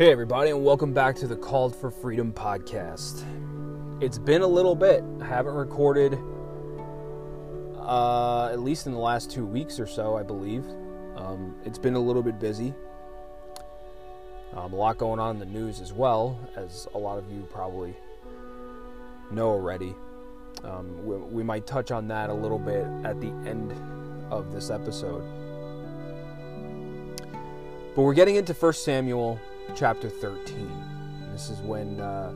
Hey, everybody, and welcome back to the Called for Freedom podcast. It's been a little bit. I haven't recorded, uh, at least in the last two weeks or so, I believe. Um, it's been a little bit busy. Um, a lot going on in the news as well, as a lot of you probably know already. Um, we, we might touch on that a little bit at the end of this episode. But we're getting into 1 Samuel chapter 13. This is when uh,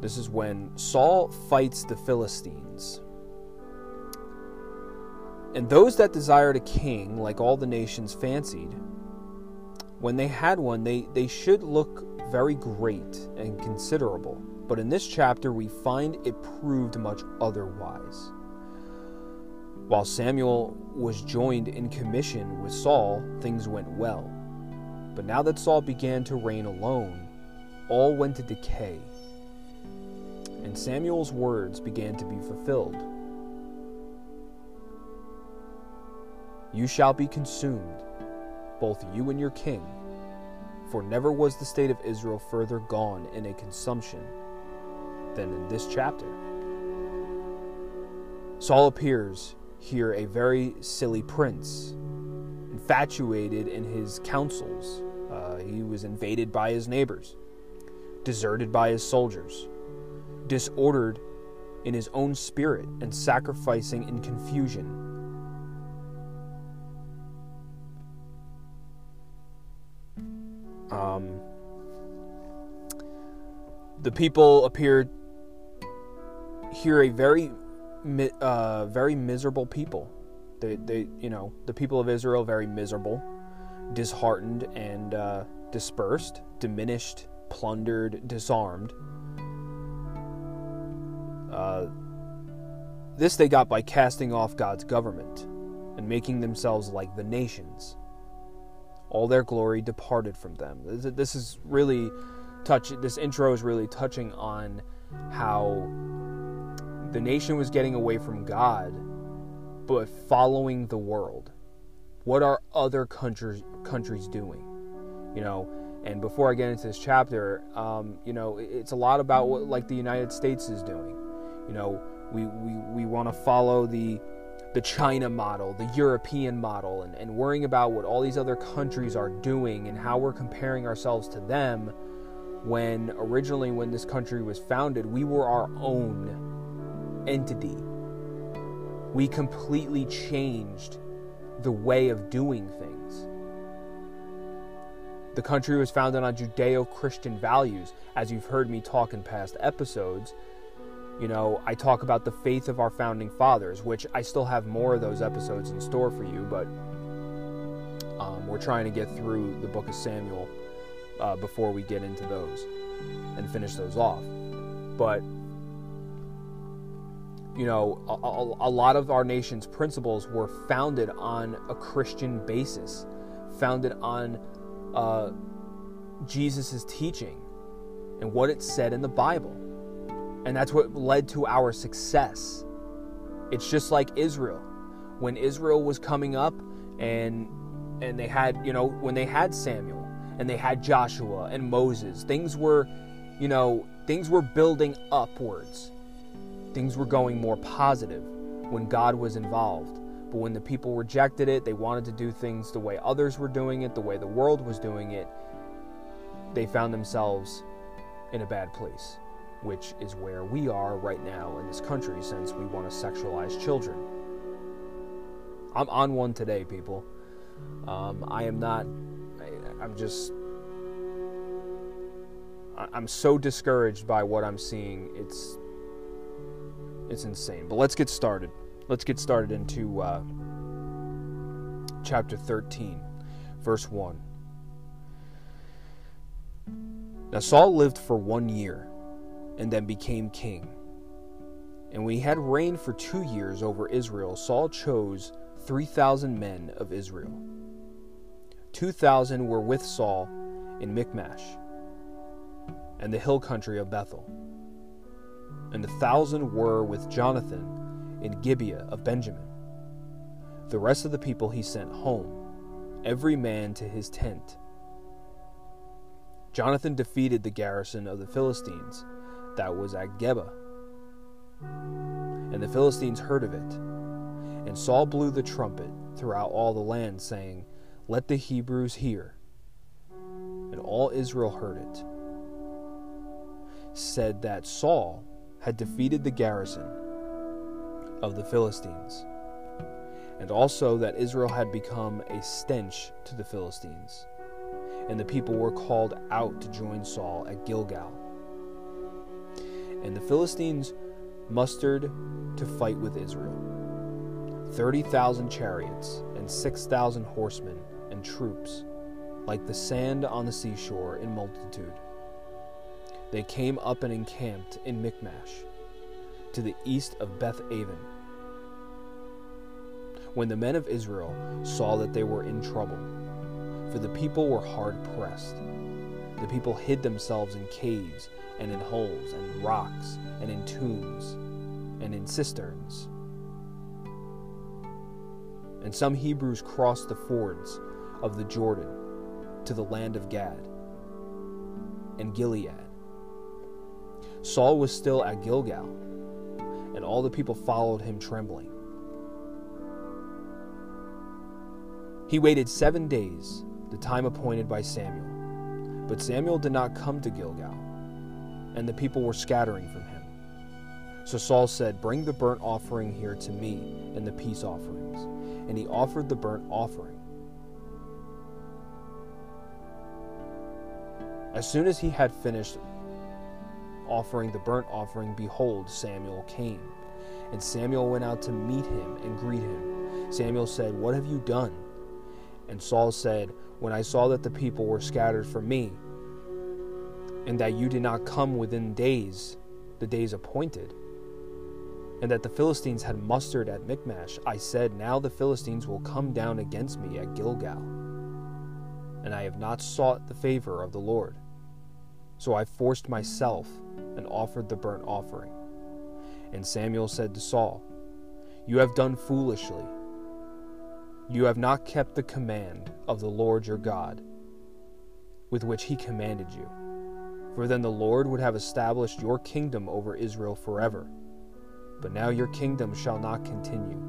this is when Saul fights the Philistines. And those that desired a king, like all the nations fancied, when they had one, they, they should look very great and considerable. But in this chapter, we find it proved much otherwise. While Samuel was joined in commission with Saul, things went well. But now that Saul began to reign alone, all went to decay. And Samuel's words began to be fulfilled You shall be consumed, both you and your king, for never was the state of Israel further gone in a consumption than in this chapter. Saul appears here a very silly prince, infatuated in his counsels. Uh, he was invaded by his neighbors, deserted by his soldiers, disordered in his own spirit, and sacrificing in confusion. Um, the people appeared here a very uh, very miserable people. They, they, you know, the people of Israel very miserable, disheartened and uh, dispersed, diminished, plundered, disarmed. Uh, this they got by casting off God's government and making themselves like the nations. All their glory departed from them. This is really touch. This intro is really touching on how the nation was getting away from God, but following the world. What are other countries countries doing? You know, and before I get into this chapter, um, you know, it's a lot about what like the United States is doing. You know, we we, we want to follow the the China model, the European model, and, and worrying about what all these other countries are doing and how we're comparing ourselves to them when originally when this country was founded, we were our own entity. We completely changed the way of doing things. The country was founded on Judeo Christian values. As you've heard me talk in past episodes, you know, I talk about the faith of our founding fathers, which I still have more of those episodes in store for you, but um, we're trying to get through the book of Samuel uh, before we get into those and finish those off. But you know, a, a, lot of our nation's principles were founded on a Christian basis, founded on uh, Jesus' teaching and what it said in the Bible. And that's what led to our success. It's just like Israel. When Israel was coming up and and they had, you know, when they had Samuel and they had Joshua and Moses, things were, you know, things were building upwards things were going more positive when God was involved. But when the people rejected it, they wanted to do things the way others were doing it, the way the world was doing it, they found themselves in a bad place, which is where we are right now in this country since we want to sexualize children. I'm on one today, people. Um, I am not, I, I'm just, I'm so discouraged by what I'm seeing. It's it's insane. But let's get started. Let's get started into uh, chapter 13, verse 1. Now Saul lived for one year and then became king. And when he had reigned for two years over Israel, Saul chose 3,000 men of Israel. 2,000 were with Saul in Michmash and the hill country of Bethel and a thousand were with Jonathan in Gibeah of Benjamin. The rest of the people he sent home, every man to his tent. Jonathan defeated the garrison of the Philistines that was at Geba. And the Philistines heard of it. And Saul blew the trumpet throughout all the land, saying, Let the Hebrews hear. And all Israel heard it. Said that Saul had defeated the garrison of the Philistines, and also that Israel had become a stench to the Philistines and the people were called out to join Saul at Gilgal. And the Philistines mustered to fight with Israel 30,000 chariots and 6,000 horsemen and troops, like the sand on the seashore in multitude. They came up and encamped in Michmash, to the east of Beth Aven. When the men of Israel saw that they were in trouble, for the people were hard pressed. The people hid themselves in caves and in holes and rocks and in tombs and in cisterns. And some Hebrews crossed the fords of the Jordan to the land of Gad and Gilead. Saul was still at Gilgal, and all the people followed him trembling. He waited seven days the time appointed by Samuel. But Samuel did not come to Gilgal, and the people were scattering from him. So Saul said, Bring the burnt offering here to me, and the peace offerings. And he offered the burnt offering. As soon as he had finished offering the burnt offering, behold, Samuel came. And Samuel went out to meet him and greet him. Samuel said, What have you done? And Saul said, when I saw that the people were scattered from me, and that you did not come within days, the days appointed, and that the Philistines had mustered at Michmash, I said, Now the Philistines will come down against me at Gilgal. And I have not sought the favor of the Lord. So I forced myself and offered the burnt offering. And Samuel said to Saul, You have done foolishly. You have not kept the command of the Lord your God, with which he commanded you. For then the Lord would have established your kingdom over Israel forever. But now your kingdom shall not continue.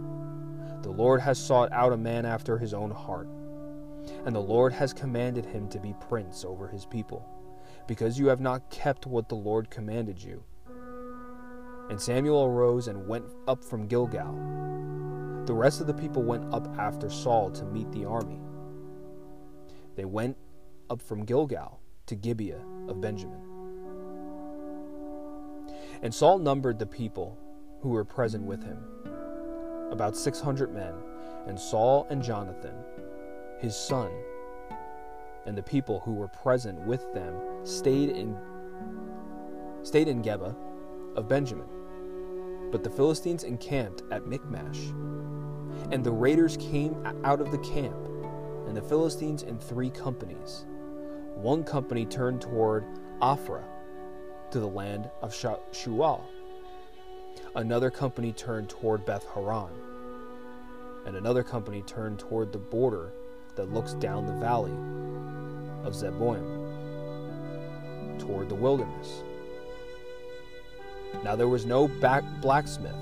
The Lord has sought out a man after his own heart, and the Lord has commanded him to be prince over his people, because you have not kept what the Lord commanded you. And Samuel arose and went up from Gilgal the rest of the people went up after Saul to meet the army. They went up from Gilgal to Gibeah of Benjamin. And Saul numbered the people who were present with him, about 600 men, and Saul and Jonathan, his son, and the people who were present with them stayed in stayed in Geba of Benjamin. But the Philistines encamped at Michmash and the raiders came out of the camp, and the Philistines in three companies. One company turned toward Ophrah, to the land of Shual. Another company turned toward Beth Horon, and another company turned toward the border that looks down the valley of Zeboim, toward the wilderness. Now there was no blacksmith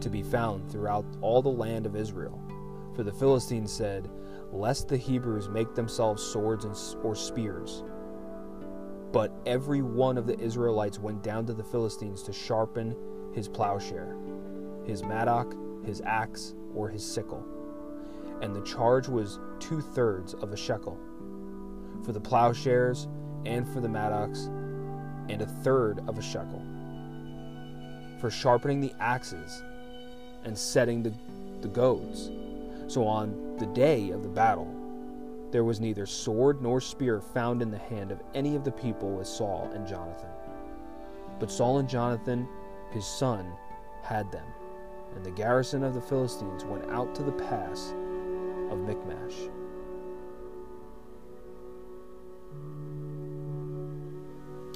to be found throughout all the land of Israel. For the Philistines said, Lest the Hebrews make themselves swords or spears. But every one of the Israelites went down to the Philistines to sharpen his plowshare, his mattock, his axe, or his sickle. And the charge was two thirds of a shekel for the plowshares and for the mattocks, and a third of a shekel for sharpening the axes and setting the, the goads. So on the day of the battle, there was neither sword nor spear found in the hand of any of the people with Saul and Jonathan. But Saul and Jonathan, his son, had them, and the garrison of the Philistines went out to the pass of Michmash.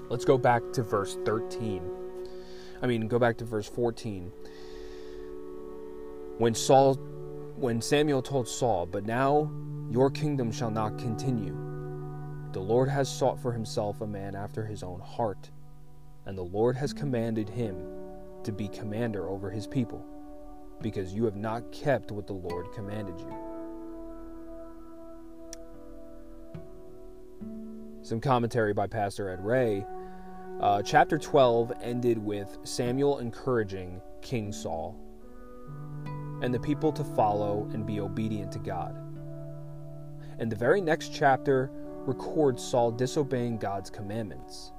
Let's go back to verse 13. I mean, go back to verse 14. When Saul when Samuel told Saul, "But now your kingdom shall not continue." The Lord has sought for himself a man after his own heart, and the Lord has commanded him to be commander over his people, because you have not kept what the Lord commanded you. Some commentary by Pastor Ed Ray. Uh, chapter 12 ended with Samuel encouraging King Saul and the people to follow and be obedient to God. And the very next chapter records Saul disobeying God's commandments.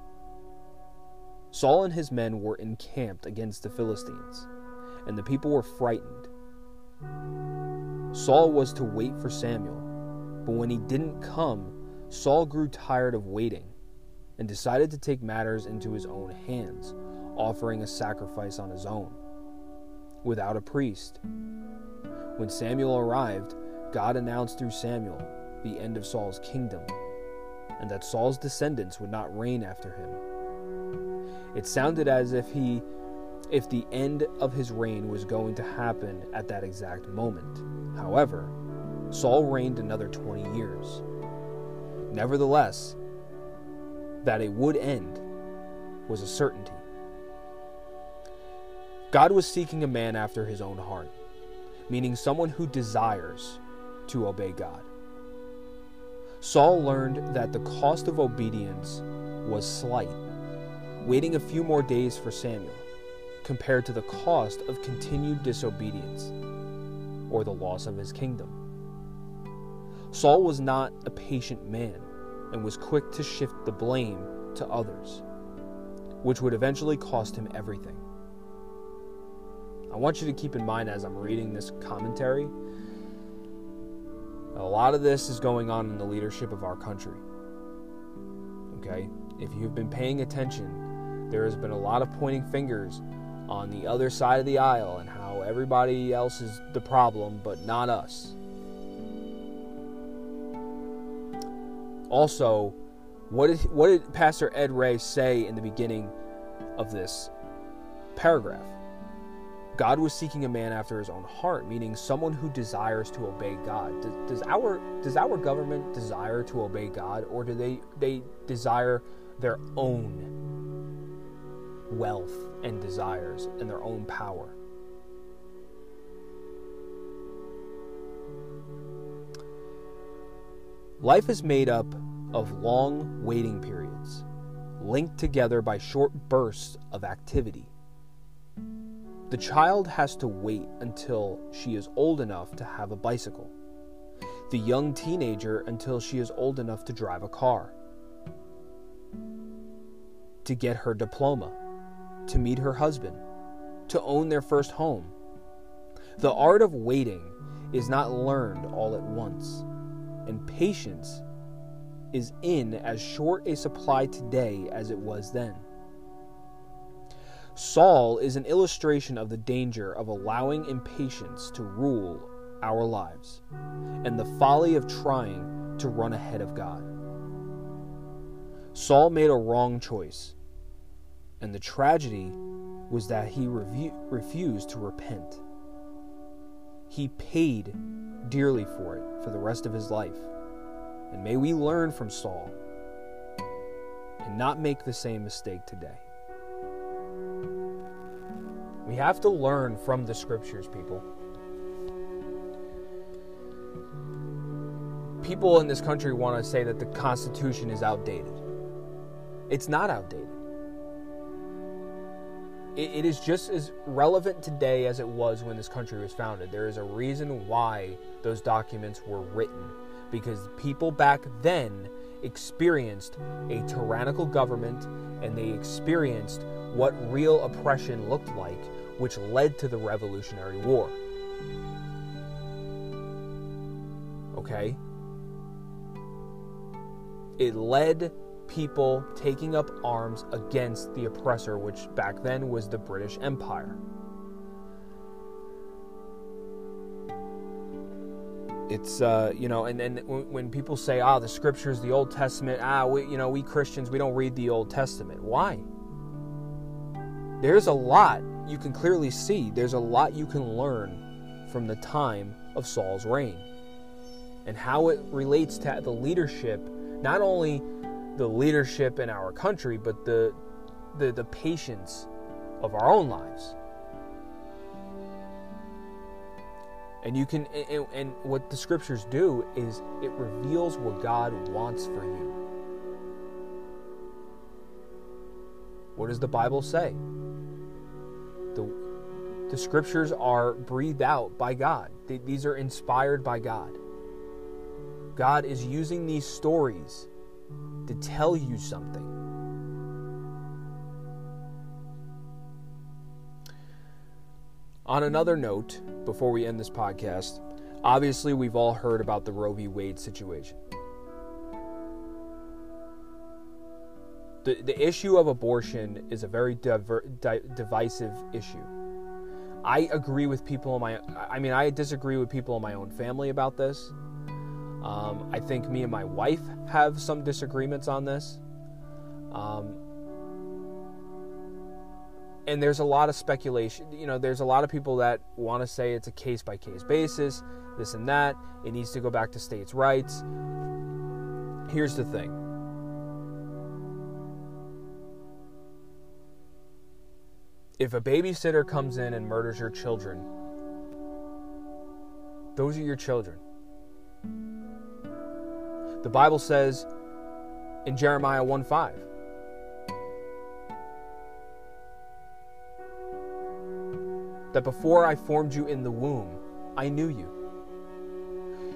Saul and his men were encamped against the Philistines, and the people were frightened. Saul was to wait for Samuel, but when he didn't come, Saul grew tired of waiting and decided to take matters into his own hands, offering a sacrifice on his own, without a priest. When Samuel arrived, God announced through Samuel the end of Saul's kingdom, and that Saul's descendants would not reign after him. It sounded as if he if the end of his reign was going to happen at that exact moment. However, Saul reigned another 20 years. Nevertheless, that it would end was a certainty. God was seeking a man after his own heart, meaning someone who desires to obey God. Saul learned that the cost of obedience was slight, waiting a few more days for Samuel, compared to the cost of continued disobedience or the loss of his kingdom. Saul was not a patient man and was quick to shift the blame to others, which would eventually cost him everything. I want you to keep in mind as I'm reading this commentary, a lot of this is going on in the leadership of our country. Okay? If you've been paying attention, there has been a lot of pointing fingers on the other side of the aisle and how everybody else is the problem, but not us. Also, what did, what did Pastor Ed Ray say in the beginning of this paragraph? God was seeking a man after his own heart, meaning someone who desires to obey God. Does, does, our does our government desire to obey God, or do they they desire their own wealth and desires and their own power? Life is made up of long waiting periods, linked together by short bursts of activity. The child has to wait until she is old enough to have a bicycle, the young teenager until she is old enough to drive a car, to get her diploma, to meet her husband, to own their first home. The art of waiting is not learned all at once and patience is in as short a supply today as it was then. Saul is an illustration of the danger of allowing impatience to rule our lives and the folly of trying to run ahead of God. Saul made a wrong choice, and the tragedy was that he refused to repent. He paid dearly for it for the rest of his life. And may we learn from Saul and not make the same mistake today. We have to learn from the scriptures, people. People in this country want to say that the Constitution is outdated. It's not outdated. It is just as relevant today as it was when this country was founded. There is a reason why those documents were written because people back then experienced a tyrannical government and they experienced what real oppression looked like, which led to the Revolutionary War. Okay? It led people taking up arms against the oppressor, which back then was the British Empire. it's uh, you know and then when people say ah the scriptures the old testament ah we you know we christians we don't read the old testament. Why? There's a lot you can clearly see. There's a lot you can learn from the time of saul's reign and how it relates to the leadership not only the leadership in our country, but the the, the patience of our own lives. And you can, and, and what the scriptures do is it reveals what God wants for you. What does the Bible say? The, the scriptures are breathed out by God, these are inspired by God. God is using these stories to tell you something. On another note, before we end this podcast, obviously we've all heard about the Roe v. Wade situation. The, the issue of abortion is a very diver, di, divisive issue. I agree with people in my I mean I disagree with people in my own family about this. Um, I think me and my wife have some disagreements on this. Um, and there's a lot of speculation. You know, there's a lot of people that want to say it's a case by case basis, this and that. It needs to go back to states' rights. Here's the thing if a babysitter comes in and murders your children, those are your children. The Bible says in Jeremiah 1 5, that before I formed you in the womb, I knew you.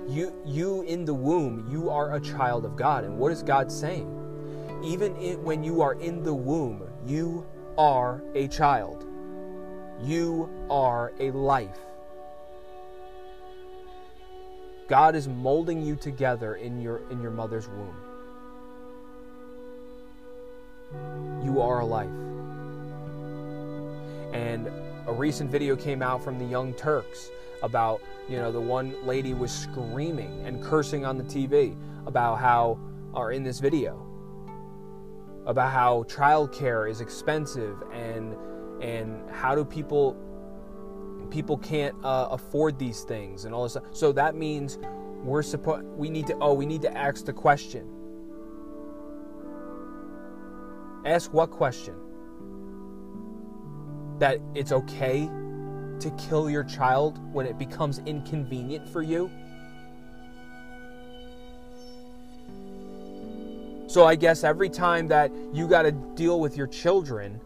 You, you in the womb, you are a child of God. And what is God saying? Even when you are in the womb, you are a child. You are a life. God is molding you together in your in your mother's womb. You are a life. And a recent video came out from the Young Turks about, you know, the one lady was screaming and cursing on the TV about how, or in this video, about how childcare is expensive and and how do people people can't uh, afford these things and all this stuff. So that means we're supposed we need to oh we need to ask the question. Ask what question? that it's okay to kill your child when it becomes inconvenient for you? So I guess every time that you got to deal with your children,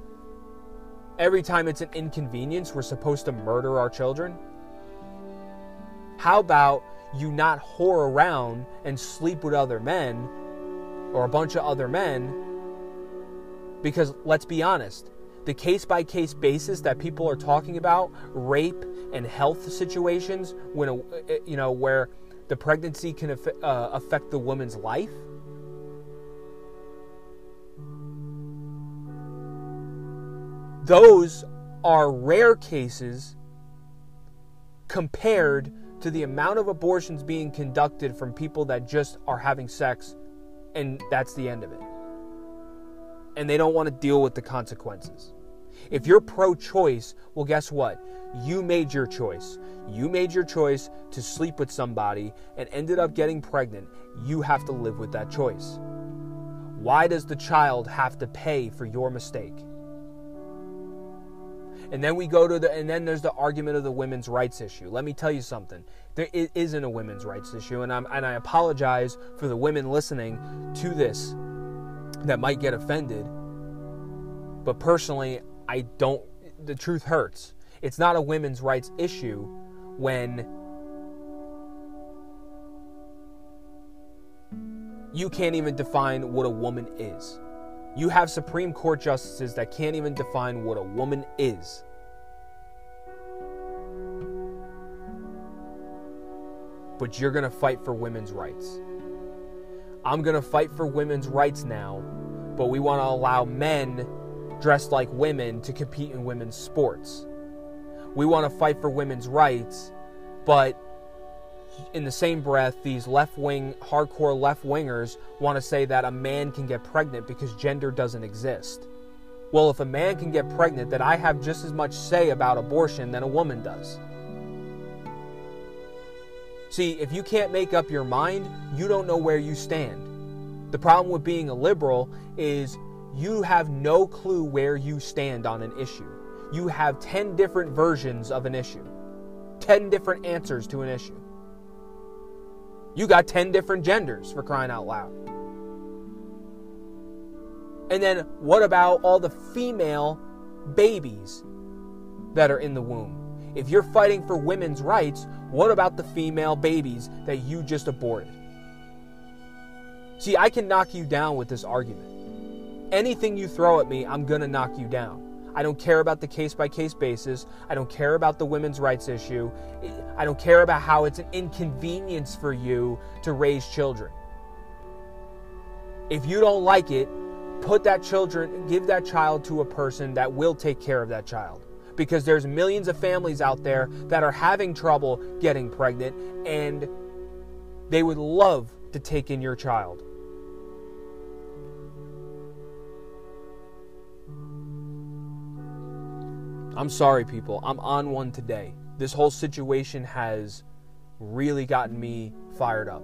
every time it's an inconvenience, we're supposed to murder our children? How about you not whore around and sleep with other men or a bunch of other men? Because let's be honest, the case by case basis that people are talking about rape and health situations when a, you know where the pregnancy can uh, affect the woman's life those are rare cases compared to the amount of abortions being conducted from people that just are having sex and that's the end of it and they don't want to deal with the consequences. If you're pro choice, well, guess what? You made your choice. You made your choice to sleep with somebody and ended up getting pregnant. You have to live with that choice. Why does the child have to pay for your mistake? And then we go to the, and then there's the argument of the women's rights issue. Let me tell you something. There isn't a women's rights issue, and I'm, and I apologize for the women listening to this that might get offended. But personally, I don't, the truth hurts. It's not a women's rights issue when you can't even define what a woman is. You have Supreme Court justices that can't even define what a woman is. But you're going to fight for women's rights. I'm going to fight for women's rights now, but we want to allow men dressed like women to compete in women's sports. We want to fight for women's rights, but in the same breath, these left wing, hardcore left wingers want to say that a man can get pregnant because gender doesn't exist. Well, if a man can get pregnant, then I have just as much say about abortion than a woman does. See, if you can't make up your mind, you don't know where you stand. The problem with being a liberal is you have no clue where you stand on an issue. You have 10 different versions of an issue, 10 different answers to an issue. You got 10 different genders for crying out loud. And then what about all the female babies that are in the womb? If you're fighting for women's rights, what about the female babies that you just aborted? See, I can knock you down with this argument. Anything you throw at me, I'm going to knock you down. I don't care about the case by case basis. I don't care about the women's rights issue. I don't care about how it's an inconvenience for you to raise children. If you don't like it, put that children, give that child to a person that will take care of that child. Because there's millions of families out there that are having trouble getting pregnant and they would love to take in your child. I'm sorry, people. I'm on one today. This whole situation has really gotten me fired up.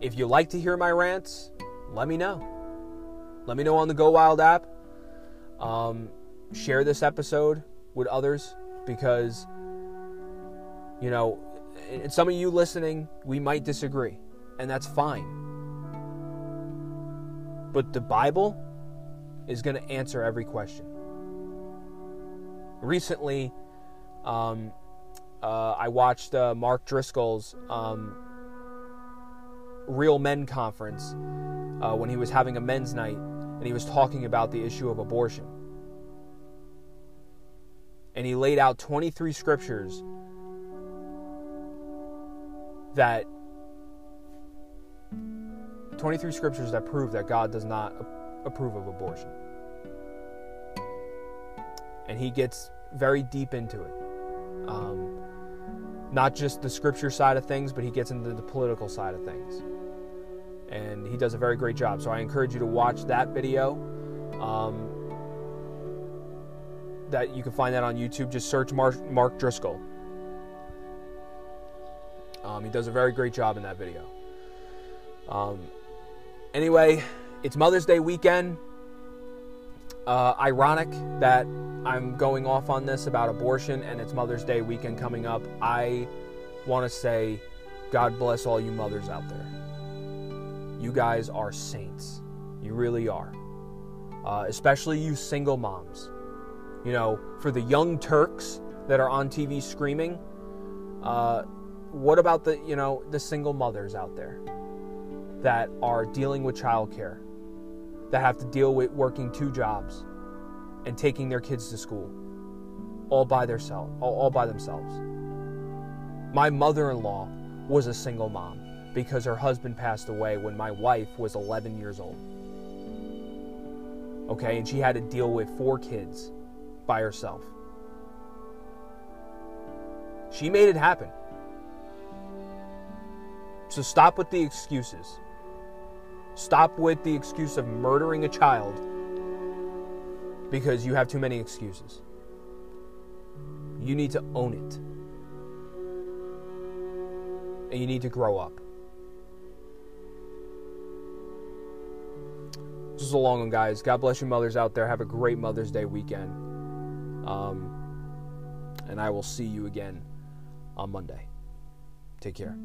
If you like to hear my rants, let me know. Let me know on the Go Wild app. Um, share this episode with others because, you know, and some of you listening, we might disagree, and that's fine. But the Bible is going to answer every question. Recently, um, uh, I watched uh, Mark Driscoll's um, Real Men conference uh, when he was having a men's night and he was talking about the issue of abortion. And he laid out 23 scriptures that 23 scriptures that prove that God does not approve of abortion. And he gets very deep into it. Um, not just the scripture side of things, but he gets into the political side of things. And he does a very great job. So I encourage you to watch that video. Um, that you can find that on YouTube. Just search Mark, Mark Driscoll. Um, he does a very great job in that video. Um, anyway, it's Mother's Day weekend. Uh, ironic that I'm going off on this about abortion and it's Mother's Day weekend coming up. I want to say, God bless all you mothers out there. You guys are saints. You really are. Uh, especially you single moms. You know, for the young Turks that are on TV screaming, uh, what about the, you know, the single mothers out there that are dealing with childcare? That have to deal with working two jobs and taking their kids to school all by themselves all, by themselves. My mother-in-law was a single mom because her husband passed away when my wife was 11 years old. Okay and she had to deal with four kids by herself. She made it happen. So stop with the excuses Stop with the excuse of murdering a child because you have too many excuses. You need to own it. And you need to grow up. This is a long one, guys. God bless you, mothers out there. Have a great Mother's Day weekend. Um, and I will see you again on Monday. Take care.